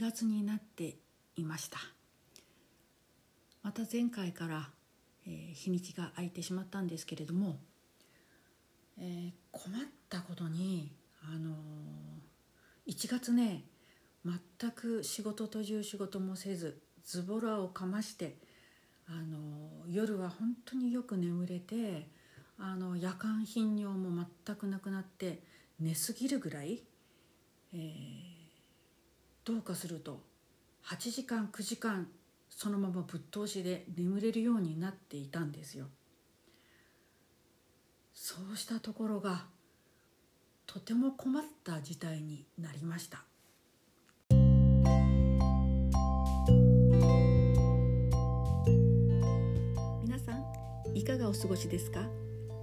月になっていました。また前回から、えー、日にちが空いてしまったんですけれども、えー、困ったことにあのー、1月ね全く仕事という仕事もせずズボラをかましてあの夜は本当によく眠れてあの夜間頻尿も全くなくなって寝すぎるぐらい、えー、どうかすると8時間9時間そのままぶっ通しで眠れるようになっていたんですよ。そうしたところがとても困った事態になりました。皆さんいかがお過ごしですか？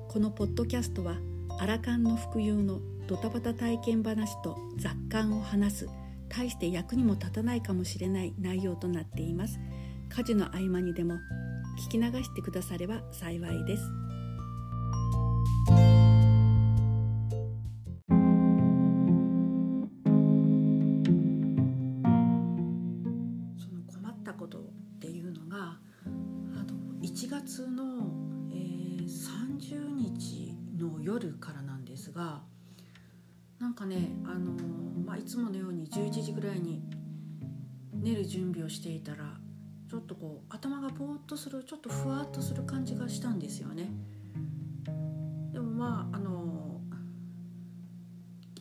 このポッドキャストはアラカンの福有のドタバタ体験話と雑感を話す大して役にも立たないかもしれない内容となっています。家事の合間にでも聞き流してくだされば幸いです。をしていたらちょっとこう頭がぼーっとするちょっとふわっとする感じがしたんですよね。でもまああの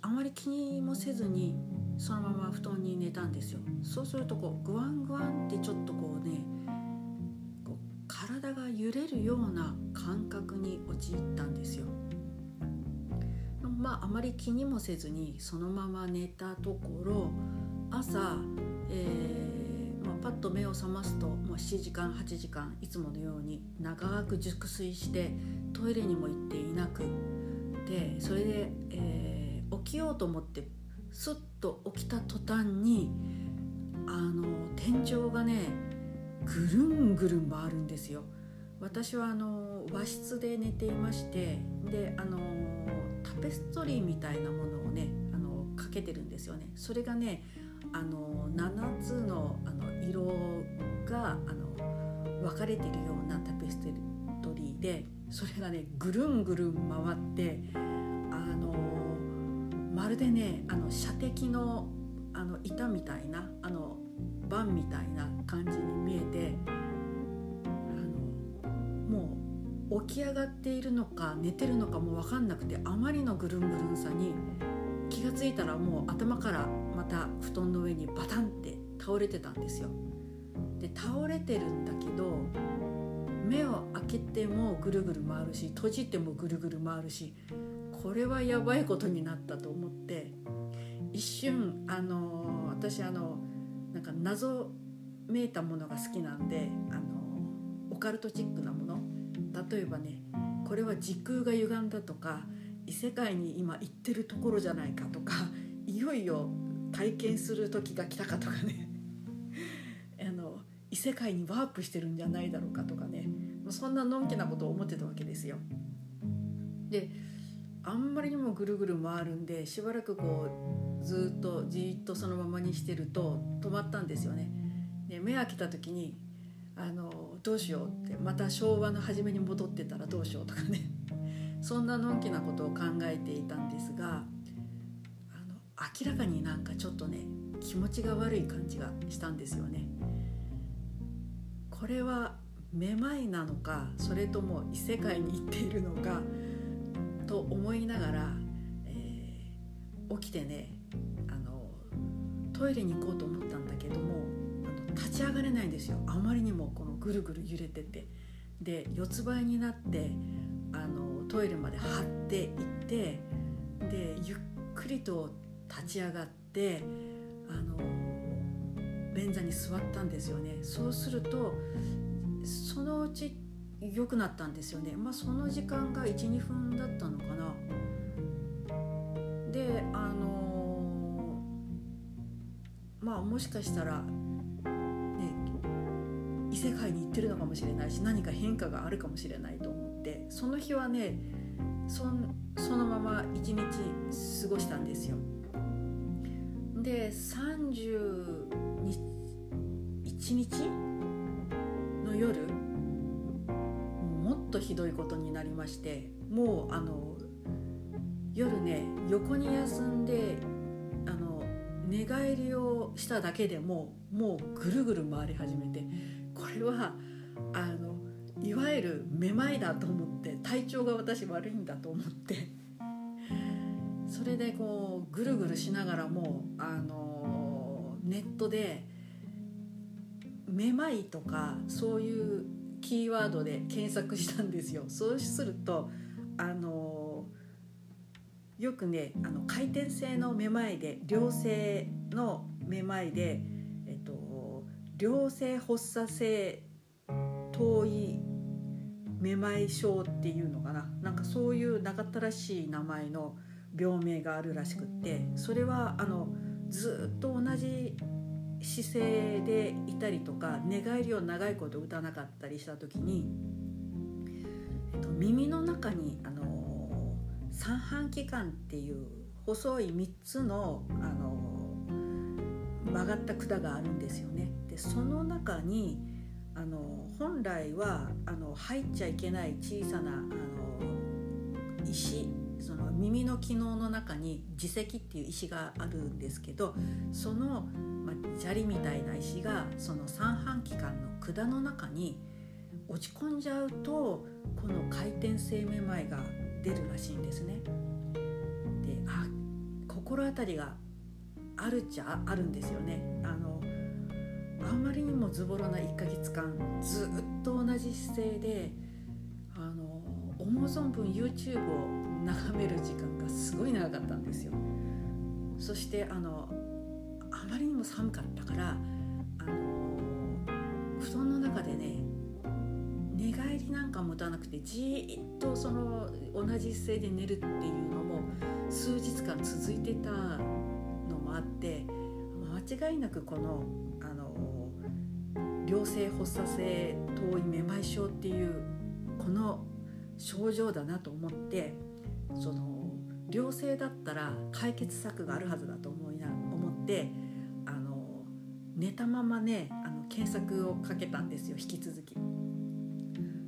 あまり気にもせずにそのまま布団に寝たんですよ。そうするとこうグワングワンってちょっとこうねこう体が揺れるような感覚に陥ったんですよで。まああまり気にもせずにそのまま寝たところ朝、えー、パッと目を覚ますと、まあ、7時間8時間いつものように長く熟睡してトイレにも行っていなくでそれで、えー、起きようと思ってスッと起きた途端にあの天井がねぐるんぐるん回るんですよ。私はあの和室で寝ていましてであのタペストリーみたいなものをねあのかけてるんですよねそれがねあの7つのあの色があの分かれてるようなタペストリーでそれがねぐるんぐるん回ってあのまるでねあの射的のあの板みたいなあのバンみたいな感じに見えてあのもう起き上がっているのか寝てるのかも分かんなくてあまりのぐるんぐるんさに気が付いたらもう頭からまた布団の上にバタンって倒れてたんですよ。で倒れてるんだけど目を開けてもぐるぐる回るし閉じてもぐるぐる回るしこれはやばいことになったと思って一瞬あの私あのなんか謎めいたものが好きなんであのオカルトチックなもの例えばねこれは時空が歪んだとか異世界に今行ってるところじゃないかとかいよいよ体験する時が来たかとかね異世界にワープしてるんじゃないだろうかとかねそんなのんきなことを思ってたわけですよ。であんまりにもぐるぐる回るんでしばらくこうずっとじっとそのままにしてると止まったんですよね。で目開けた時にあのどうしようってまた昭和の初めに戻ってたらどうしようとかねそんなのんきなことを考えていたんですがあの明らかになんかちょっとね気持ちが悪い感じがしたんですよね。これはめまいなのかそれとも異世界に行っているのかと思いながら、えー、起きてねあのトイレに行こうと思ったんだけどもあの立ち上がれないんですよ。あまりにもこのぐるぐる揺れてて。で四つ倍になってあのトイレまで張っていってでゆっくりと立ち上がってあの便座に座ったんですよね。そうするとそのうち良くなったんですよね。まあその時間が12分だったのかな。であのまあもしかしたら異世界に行ってるのかもしれないし何か変化があるかもしれないと思ってその日はねそそのまま一日過ごしたんですよ。で31日の夜もっとひどいことになりましてもうあの夜ね横に休んであの寝返りをしただけでももうぐるぐる回り始めてこれはあのいわゆるめまいだと思って体調が私悪いんだと思ってれでこうぐるぐるしながらもうあのネットで「めまい」とかそういうキーワードで検索したんですよ。そうするとあのよくねあの回転性のめまいで良性のめまいで、えっと、良性発作性遠いめまい症っていうのかななんかそういう長ったらしい名前の病名があるらしくってそれはあのずっと同じ姿勢でいたりとか寝返りを長いこと打たなかったりした時に、えっと、耳の中にあの三半規管っていう細い3つのあの曲がった管があるんですよね。でその中にあの本来はあの入っちゃいけない小さなあの石その耳の機能の中に耳石っていう石があるんですけどその、まあ、砂利みたいな石がその三半規管の管の中に落ち込んじゃうとこの回転性めまいが出るらしいんですね。であ心当たりがあるっちゃあるんですよね。あのあんまりにもズボラな1ヶ月間ずっと同じ姿勢で思う存分 YouTube を眺める時間がすごい長かったんですよ。そしてあのあまりにも寒かったからあの布団の中でね寝返りなんか持たなくてじーっとその同じ姿勢で寝るっていうのも数日間続いてたのもあって間違いなくこのあの良性発作性遠いめまい症っていうこの症状だなと思ってその良性だったら解決策があるはずだと思いな思ってあの寝たままねあの検索をかけたんですよ引き続き。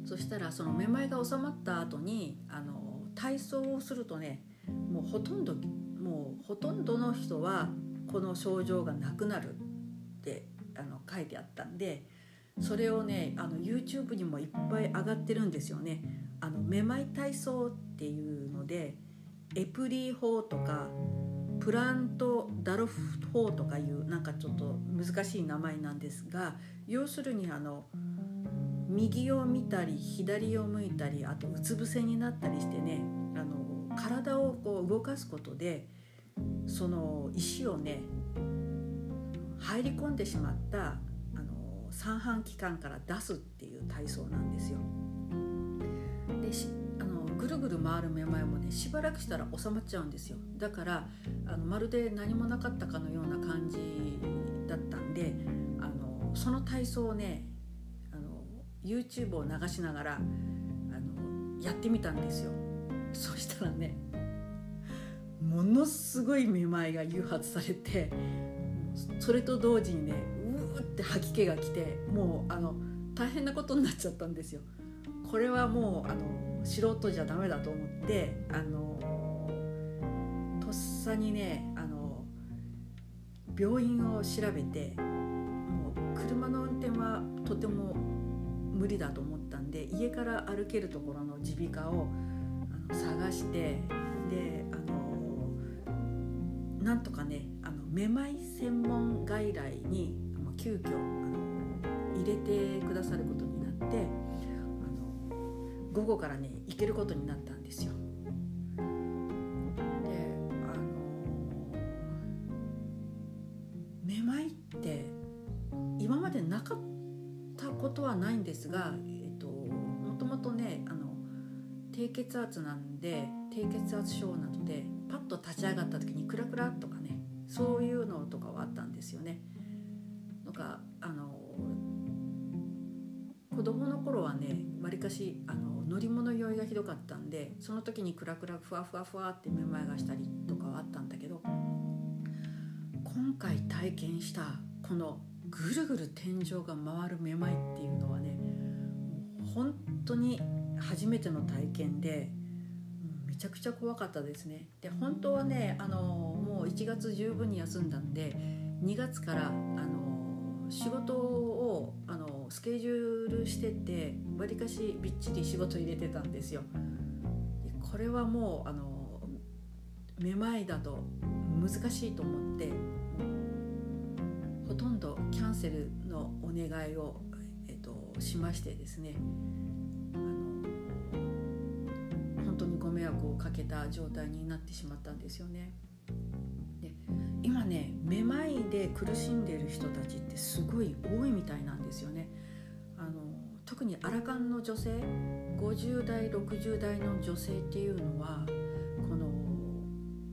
そしたらそのめまいが収まった後にあの体操をするとねもうほとんどもうほとんどの人はこの症状がなくなるってあの書いてあったんでそれをねあの YouTube にもいっぱい上がってるんですよね。あのめまい体操っていうのでエプリー法とかプラントダルフ法とかいうなんかちょっと難しい名前なんですが要するにあの右を見たり左を向いたりあとうつ伏せになったりしてねあの体をこう動かすことでその石をね入り込んでしまったあの三半規管から出すっていう体操なんですよ。であのぐるぐる回るめまいもねしばらくしたら収まっちゃうんですよだからあのまるで何もなかったかのような感じだったんであのその体操をねあの YouTube を流しながらあのやってみたんですよそしたらねものすごいめまいが誘発されてそれと同時にねうーって吐き気が来てもうあの大変なことになっちゃったんですよ。これはもうあの素人じゃダメだと思ってあのとっさにねあの病院を調べてもう車の運転はとても無理だと思ったんで家から歩けるところの耳鼻科をあの探してであのなんとかねあのめまい専門外来に急遽あの入れてくださることになって午後からね行けることになったんですよ。であのめまいって今までなかったことはないんですが、えっと、もともとねあの低血圧なんで低血圧症なのでパッと立ち上がった時にクラクラとかねそういうのとかはあったんですよね。なんかあの子供の頃はねわりかしあの乗り物酔いがひどかったんでその時にクラクラふわふわふわってめまいがしたりとかはあったんだけど今回体験したこのぐるぐる天井が回るめまいっていうのはね本当に初めての体験でめちゃくちゃ怖かったですね。で本当はねあのもう1月十分に休んだんで2月からあの仕事をあのスケジュールしててわりかしびっちり仕事入れてたんですよこれはもうあのめまいだと難しいと思ってほとんどキャンセルのお願いを、えっと、しましてですねあの本当にご迷惑をかけた状態になってしまったんですよね。で今ねめまいで苦しんでいる人たちってすごい多いみたいなんですよね。特にアラカンの女性50代60代の女性っていうのはこの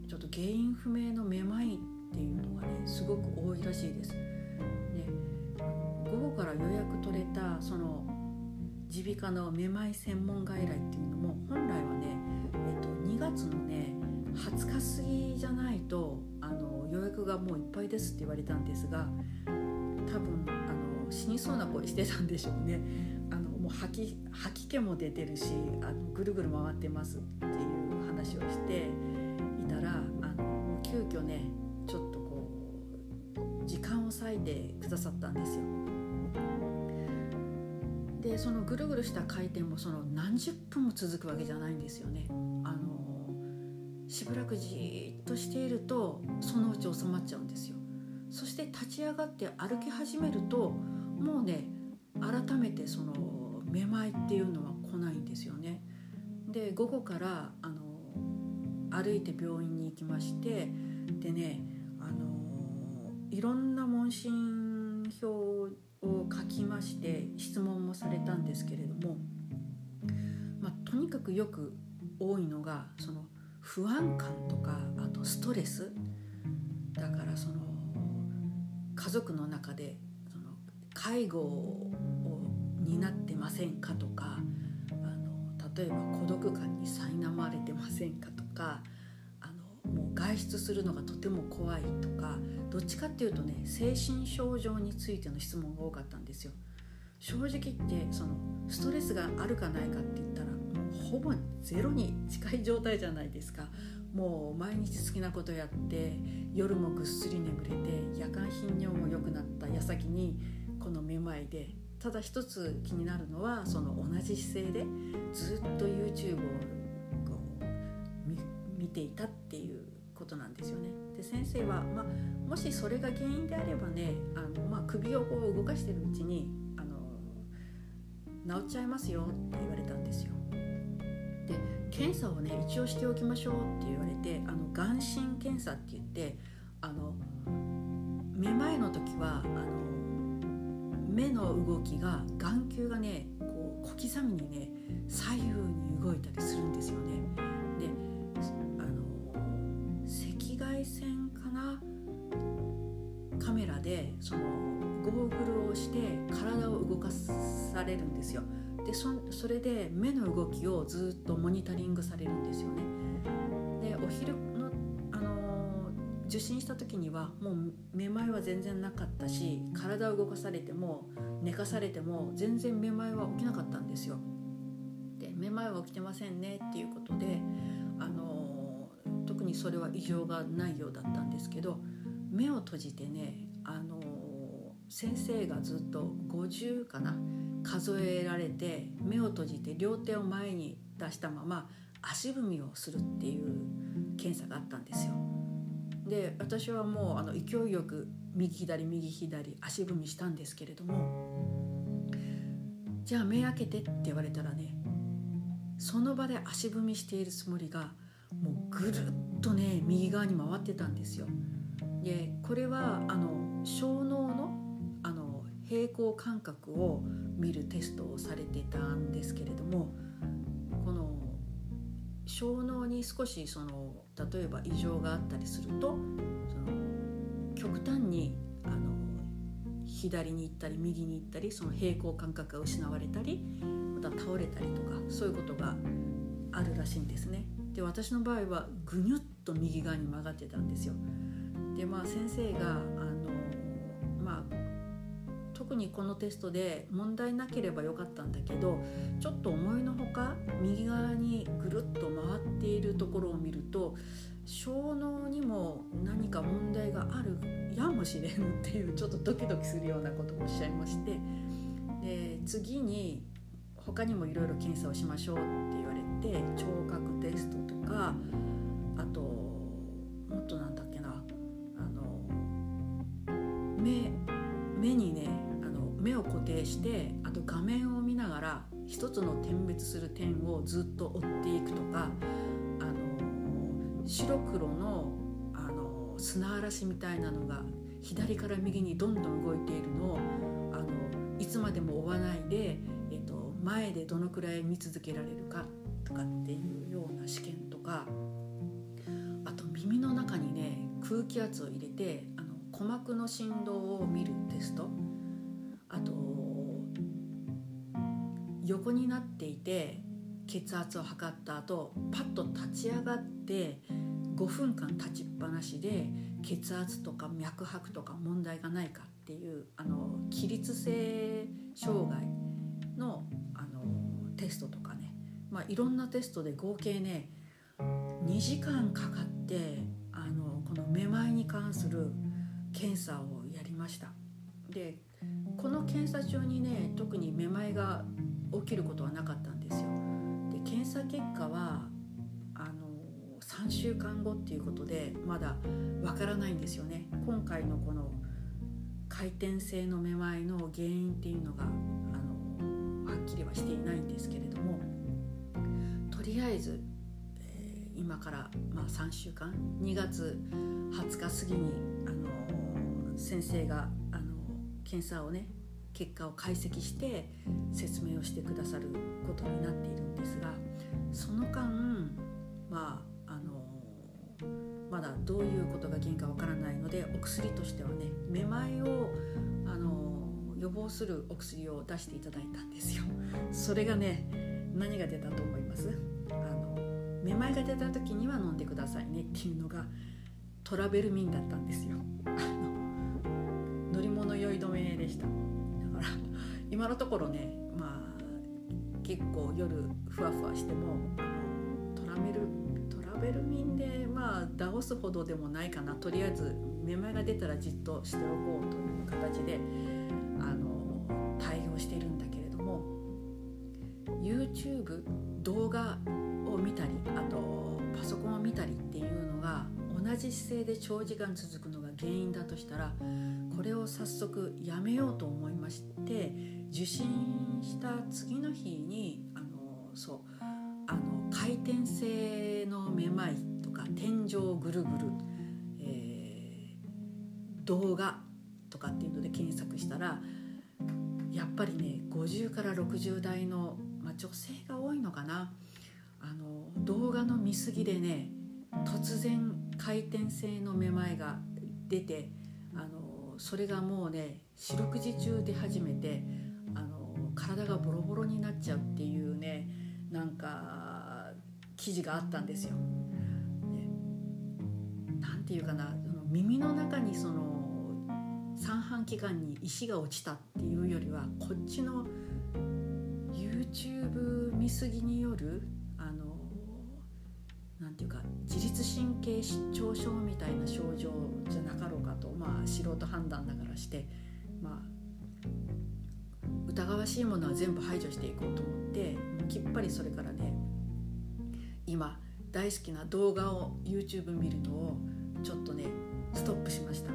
ちょっと原因不明のめまいっていうのがねすごく多いらしいです。ね、午後から予約取れたその耳鼻科のめまい専門外来っていうのも本来はね、えっと、2月のね20日過ぎじゃないとあの予約がもういっぱいですって言われたんですが多分死にそうな声してたんでしょうね。あのもう吐き吐き気も出てるしあのぐるぐる回ってますっていう話をしていたらあの急遽ねちょっとこう時間を割いてくださったんですよ。でそのぐるぐるした回転もその何十分も続くわけじゃないんですよね。あのしばらくじっとしているとそのうち収まっちゃうんですよ。そして立ち上がって歩き始めるともうね改めてそのめまいっていうのは来ないんですよね。で午後からあの歩いて病院に行きましてでね、あのいろんな問診票を書きまして質問もされたんですけれども、まあ、とにかくよく多いのがその不安感とかあとストレス。だからその家族の中で介護を担ってませんかとかあの例えば孤独感に苛まれてませんかとかあのもう外出するのがとても怖いとかどっちかっていうとね精神症状についての質問が多かったんですよ。正直言ってそのストレスがあるかないかって言ったらもうほぼゼロに近い状態じゃないですか。もう毎日好きなことやって夜もぐっすり眠れて夜間頻尿も良くなった矢先にこのめまいでただ一つ気になるのはその同じ姿勢でずっと YouTube を見ていたっていうことなんですよね。で先生は、まあ、もしそれが原因であればねあの、まあ、首をこう動かしてるうちにあの治っちゃいますよって言われたんですよ。で検査をね一応しておきましょうって言われてあの眼神検査って言ってあのめまいの時はあの目の動きが眼球がねこう小刻みにね左右に動いたりするんですよね。であの赤外線かな？カメラでそのゴーグルをして体を動かされるんですよ。でそそれで目の動きをずっとモニタリングされるんですよね。でお昼、受診した時にはもうめまいは全然なかったし体を動かされても寝かされても全然めまいは起きなかったんですよでめまいは起きてませんねっていうことであの特にそれは異常がないようだったんですけど目を閉じてねあの先生がずっと50かな数えられて目を閉じて両手を前に出したまま足踏みをするっていう検査があったんですよ。で私はもうあの勢いよく右左右左足踏みしたんですけれどもじゃあ目開けてって言われたらねその場で足踏みしているつもりがもうぐるっとね右側に回ってたんですよ。でこれはあの小脳のあの平行感覚を見るテストをされてたんですけれども小脳に少しその例えば異常があったりするとその極端にあの左に行ったり右に行ったりその平行感覚が失われたりまた倒れたりとかそういうことがあるらしいんですね。で私の場合はぐにゅっと右側に曲がってたんですよでまあ先生がにこのテストで問題なければよかったんだけどちょっと思いのほか右側にぐるっと回っているところを見ると小脳にも何か問題があるやもしれんっていうちょっとドキドキするようなことをおっしゃいましてで次に他にもいろいろ検査をしましょうって言われて聴覚テストとかあともっとなんだっけなあの目目にね目を固定してあと画面を見ながら一つの点滅する点をずっと追っていくとかあの白黒のあの砂嵐みたいなのが左から右にどんどん動いているのをあのいつまでも追わないで、えっと、前でどのくらい見続けられるかとかっていうような試験とかあと耳の中にね空気圧を入れてあの鼓膜の振動を見るテスト。横になっていて血圧を測った後パッと立ち上がって5分間立ちっぱなしで血圧とか脈拍とか問題がないかっていうあの起立性障害のあのテストとかね、まあ、いろんなテストで合計ね2時間かかってあのこのめまいに関する検査をやりました。でこの検査中にね特にめまいが起きることはなかったんですよ。で検査結果はあの3週間後っていうことでまだわからないんですよね。今回のこの回転性のめまいの原因っていうのがあのはっきりはしていないんですけれどもとりあえず、えー、今から、まあ、3週間2月20日過ぎにあの先生があの検査をね結果を解析して説明をしてくださることになっているんですがその間まああのまだどういうことが原因かわからないのでお薬としてはねめまいをあの予防するお薬を出していただいたんですよ。それがね何が出たと思います？あのめまいが出た時には飲んでくださいねっていうのがトラベルミンだったんですよ。あの乗り物酔い止めでした。から。今のところねまあ結構夜ふわふわしてもあのトラベルトラベル便でまあ倒すほどでもないかな。とりあえずめまいが出たらじっとしておこうという形であの対応しているんだけれども YouTube 動画を見たりあとパソコンを見たりっていうのがじ姿勢で長時間続くのが原因だとしたらこれを早速やめようと思いまして受診した次の日にあのそうあの回転性のめまいとか天井ぐるぐる、えー、動画とかっていうので検索したらやっぱりね50から60代の、まあ、女性が多いのかな。あの動画の見過ぎでね突然回転性のめまいが出てあのそれがもうね四六時中出始めてあの体がボロボロになっちゃうっていうねなんか記事があったんですよ。なんていうかな耳の中にその三半規管に石が落ちたっていうよりはこっちの YouTube 見過ぎによるなんていうか自律神経失調症みたいな症状じゃなかろうかとまあ素人判断だからしてまあ疑わしいものは全部排除していこうと思ってきっぱりそれからね今大好きな動画を YouTube 見るのをちょっとねストップしました。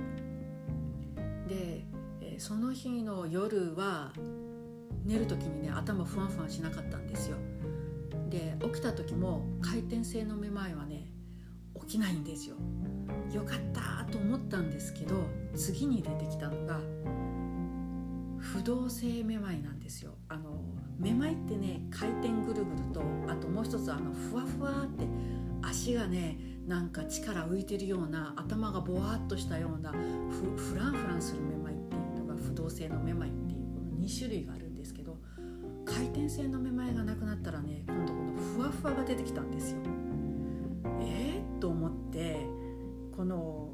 で、その日の夜は寝る時にね頭ふわんふわんしなかったんですよ。で起きた時も回転性のめまいはね起きないんですよ。よかったと思ったんですけど次に出てきたのが不動性めまいなんですよ。あのめまいってね回転ぐるぐるとあともう一つあのふわふわって足がねなんか力浮いてるような頭がぼわっとしたようなフランフランするめまいっていうのが不動性のめまいっていうこの2種類があるんですけど回転性のめまいがなくなったらねこふわふわが出てきたんですよ。えー、と思ってこの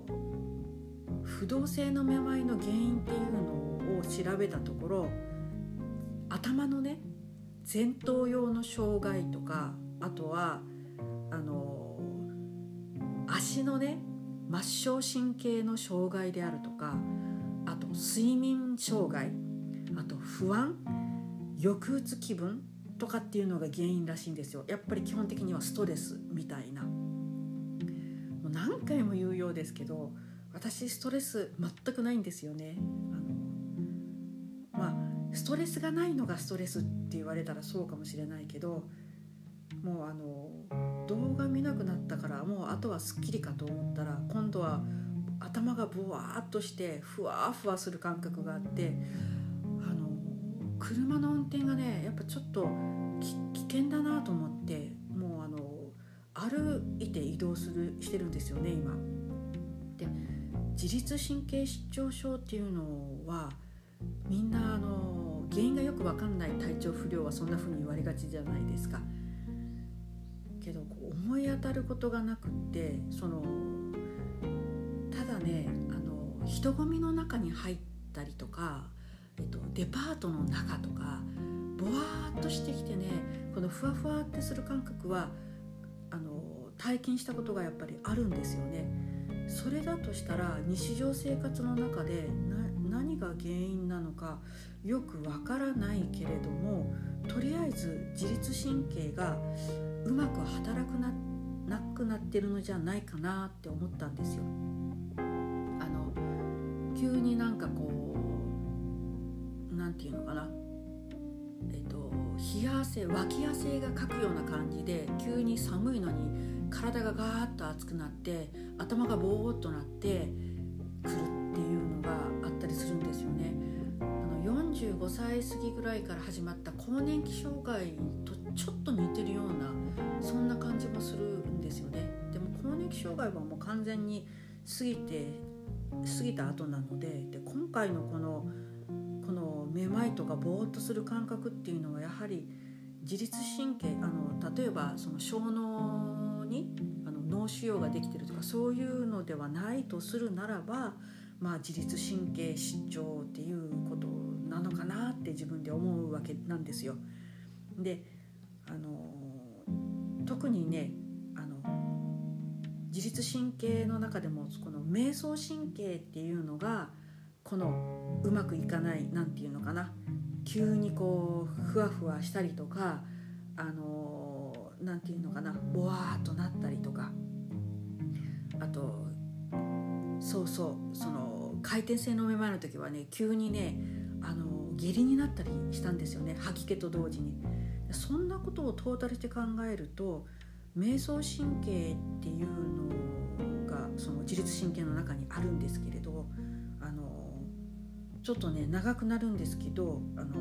不動性のめまいの原因っていうのを調べたところ頭のね前頭葉の障害とかあとはあの足のね末梢神経の障害であるとかあと睡眠障害あと不安抑うつ気分とかっていうのが原因らしいんですよ。やっぱり基本的にはストレスみたいな。もう何回も言うようですけど私ストレス全くないんですよね。あのまあストレスがないのがストレスって言われたらそうかもしれないけどもうあの動画見なくなったからもうあとはすっきりかと思ったら今度は頭がブワーッとしてふわふわする感覚があってあの車の運転がねやっぱ歩いて移動するしてるんですよね今。で自律神経失調症っていうのはみんなあの原因がよく分かんない体調不良はそんな風に言われがちじゃないですか。けど思い当たることがなくってそのただねあの人混みの中に入ったりとか、えっと、デパートの中とかぼわっとしてきてねこのふわふわってする感覚は体験したことがやっぱりあるんですよね。それだとしたら日常生活の中で何が原因なのかよくわからないけれどもとりあえず自律神経がうまく働くななくなってるのじゃないかなって思ったんですよ。あの急になんかこうなんていうのかなえっと冷や汗脇汗がかくような感じで急に寒いのに体がガーッと熱くなって頭がボーっとなってくるっていうのがあったりするんですよね。あの45歳過ぎぐらいから始まった更年期障害とちょっと似てるようなそんな感じもするんですよね。でも更年期障害はもう完全に過ぎて過ぎた後なのでで今回のこのこのめまいとかぼーっとする感覚っていうのはやはり自律神経あの例えばその小脳脳腫瘍ができてるとかそういうのではないとするならば、まあ、自律神経失調っていうことなのかなって自分で思うわけなんですよ。であの特にねあの自律神経の中でもこの瞑想神経っていうのがこのうまくいかない何て言うのかな急にこうふわふわしたりとかあの何て言うのかなボワーっとなったりとかあとそうそうその回転性のめまいの時はね急にねあの下痢になったりしたんですよね吐き気と同時に。そんなことをトータルして考えると瞑想神経っていうのがその自律神経の中にあるんですけれどあのちょっとね長くなるんですけどあの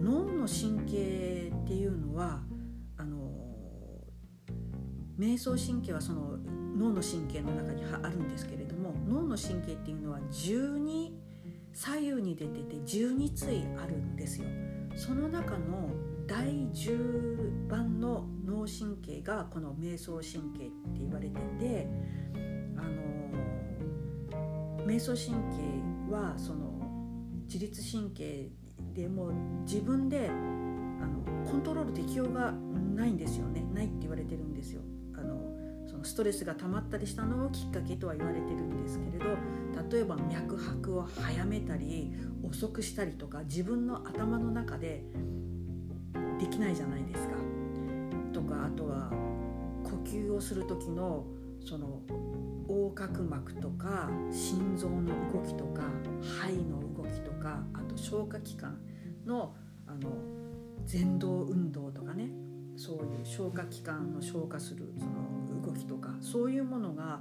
脳の神経っていうのはあの瞑想神経はその脳の神経の中にあるんですけれども脳の神経っていうのは12左右に出てて12対あるんですよ。その中の第10番の脳神経がこの瞑想神経って言われててあの瞑想神経はその自律神経でも自分であのコントロールできようがないんですよねないって言われてるんですよ。あのそのストレスが溜まったりしたのをきっかけとは言われてるんですけれど例えば脈拍を早めたり遅くしたりとか自分の頭の中でできないじゃないですか。とかあとは呼吸をする時のその横隔膜とか心臓の動きとか肺の動きとかあと消化器官のあの前動運動とかねそういう消化器官の消化するその動きとかそういうものが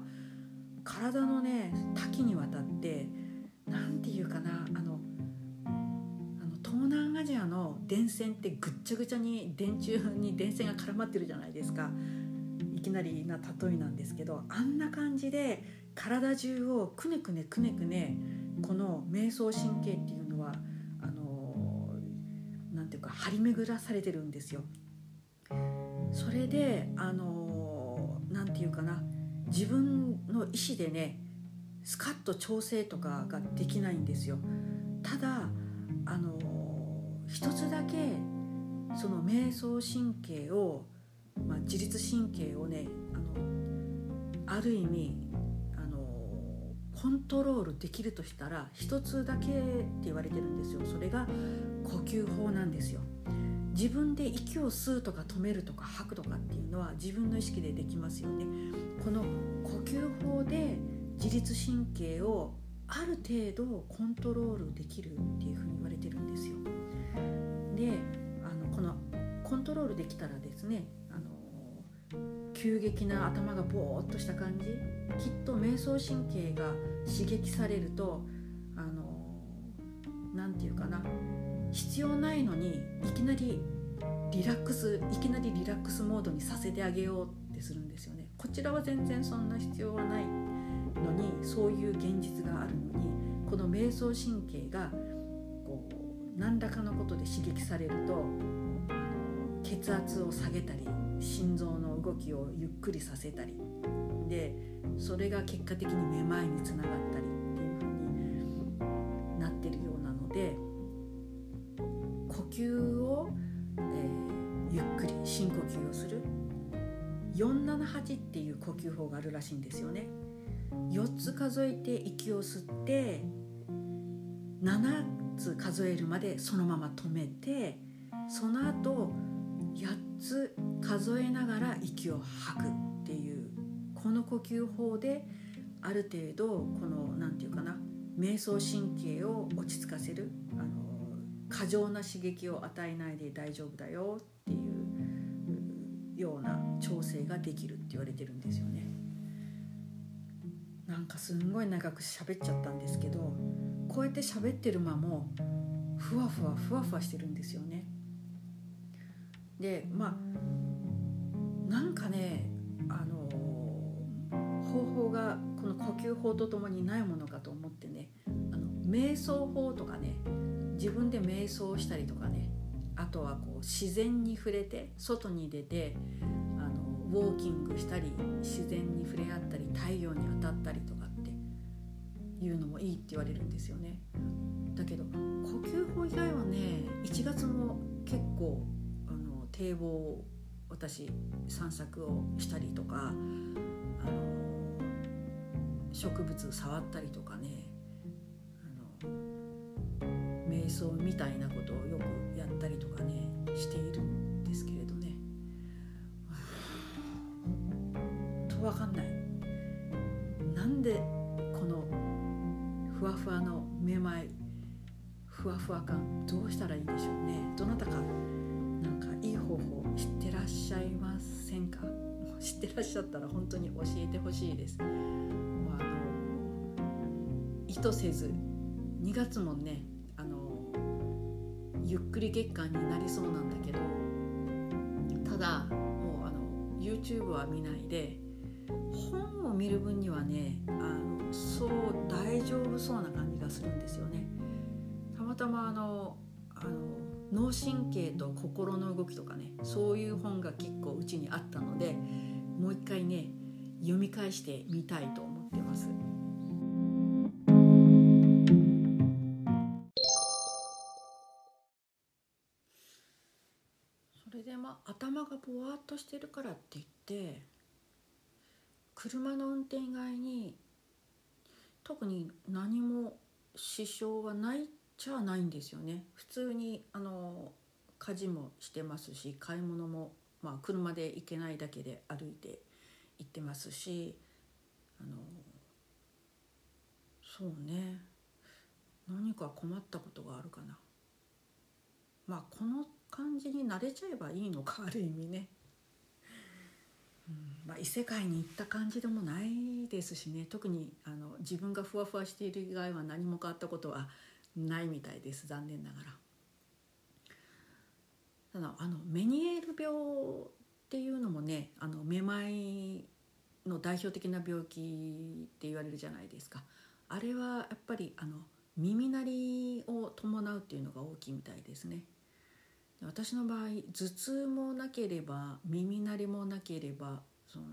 体のね多岐にわたって何て言うかなあの東南アジアの電線ってぐっちゃぐちゃに電柱に電線が絡まってるじゃないですかいきなりな例えなんですけどあんな感じで体中をくねくねくねくねこの瞑想神経っていうのはあのなんていうか張り巡らされてるんですよ。それであのていうかな。自分の意思でねスカッと調整とかができないんですよ。ただあの一つだけその瞑想神経を、まあ、自律神経をねあのある意味あのコントロールできるとしたら一つだけって言われてるんですよ。それが呼吸法なんですよ。自分で息を吸うとか止めるとか吐くとかっていうのは自分の意識でできますよね。この呼吸法で自律神経をある程度コントロールできるっていうふうに言われてるんですよ。であのこのコントロールできたらですねあの急激な頭がぼーっとした感じきっと瞑想神経が刺激されるとあの何て言うかな必要ないのにいきなりリラックスいきなりリラックスモードにさせてあげようってするんですよね。こちらは全然そんな必要はないのにそういう現実があるのにこの瞑想神経がこう何らかのことで刺激されると血圧を下げたり心臓の動きをゆっくりさせたり。でそれが結果的にめまいにつながったり。478っていう呼吸法があるらしいんですよね。4つ数えて息を吸って7つ数えるまでそのまま止めてその後8つ数えながら息を吐くっていうこの呼吸法である程度この何て言うかな瞑想神経を落ち着かせるあの過剰な刺激を与えないで大丈夫だよっていうような調整ができるって言われてるんですよね。なんかすんごい長く喋っちゃったんですけどこうやって喋ってる間もふわふわふわふわしてるんですよね。でまあなんかねあの方法がこの呼吸法とともにないものかと思ってねあの瞑想法とかね自分で瞑想したりとかねあとはこう自然に触れて外に出てあのウォーキングしたり自然に触れ合ったり太陽に当たったりとかっていうのもいいって言われるんですよね。だけど呼吸法以外はね1月も結構あの堤防を私散策をしたりとかあの植物触ったりとかね瞑想みたいなことをよくやったりとかねしているんですけれどね。と分かんない。なんでこのふわふわのめまいふわふわ感どうしたらいいでしょうね。どなたかなんかいい方法知ってらっしゃいませんか？知ってらっしゃったら本当に教えてほしいです。もう。あの意図せず2月もねゆっくり月間になりそうなんだけどただもうあの YouTube は見ないで本を見る分にはねあのそう大丈夫そうな感じがするんですよね。たまたまあのあの脳神経と心の動きとかねそういう本が結構うちにあったのでもう一回ね読み返してみたいと思ってます。頭がぼわっとしてるからって言って車の運転以外に特に何も支障はないじゃないんですよね。普通にあの家事もしてますし買い物も、まあ、車で行けないだけで歩いて行ってますしあのそうね。何か困ったことがあるかな。まあこの感じに慣れちゃえばいいのかある意味ね、うんまあ、異世界に行った感じでもないですしね。特にあの自分がふわふわしている以外は何も変わったことはないみたいです残念ながら。ただあのメニエール病っていうのもねあのめまいの代表的な病気って言われるじゃないですか。あれはやっぱりあの耳鳴りを伴うっていうのが大きいみたいですね。私の場合頭痛もなければ耳鳴りもなければその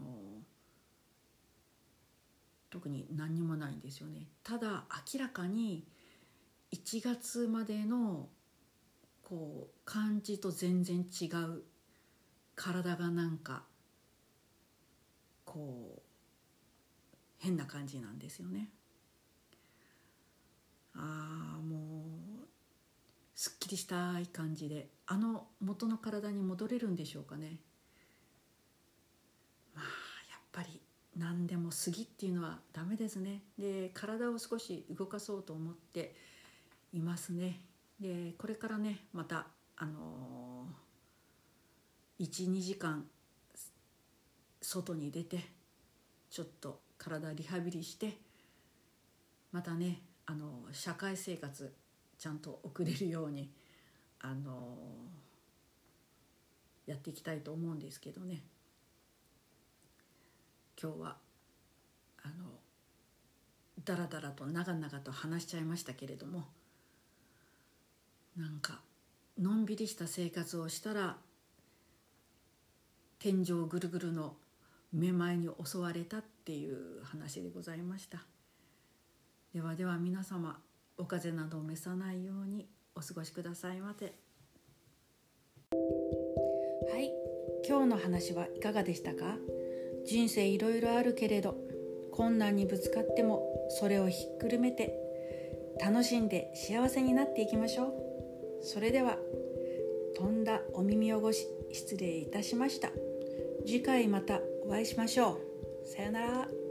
特に何にもないんですよねただ明らかに1月までのこう感じと全然違う体がなんかこう変な感じなんですよね。ああもうすっきりしたい感じであの元の体に戻れるんでしょうかね。まあやっぱり何でも過ぎっていうのはダメですね。で体を少し動かそうと思っていますね。でこれからねまたあのー、12時間外に出てちょっと体リハビリしてまたねあの社会生活ちゃんと送れるようにあのやっていきたいと思うんですけどね。今日はあのだらだらと長々と話しちゃいましたけれどもなんかのんびりした生活をしたら天井ぐるぐるのめまいに襲われたっていう話でございました。ではでは皆様お風邪などを召さないように。お過ごしくださいませ。はい。今日の話はいかがでしたか？人生いろいろあるけれど困難にぶつかってもそれをひっくるめて楽しんで幸せになっていきましょう。それでは飛んだお耳汚し失礼いたしました。次回またお会いしましょう。さよなら。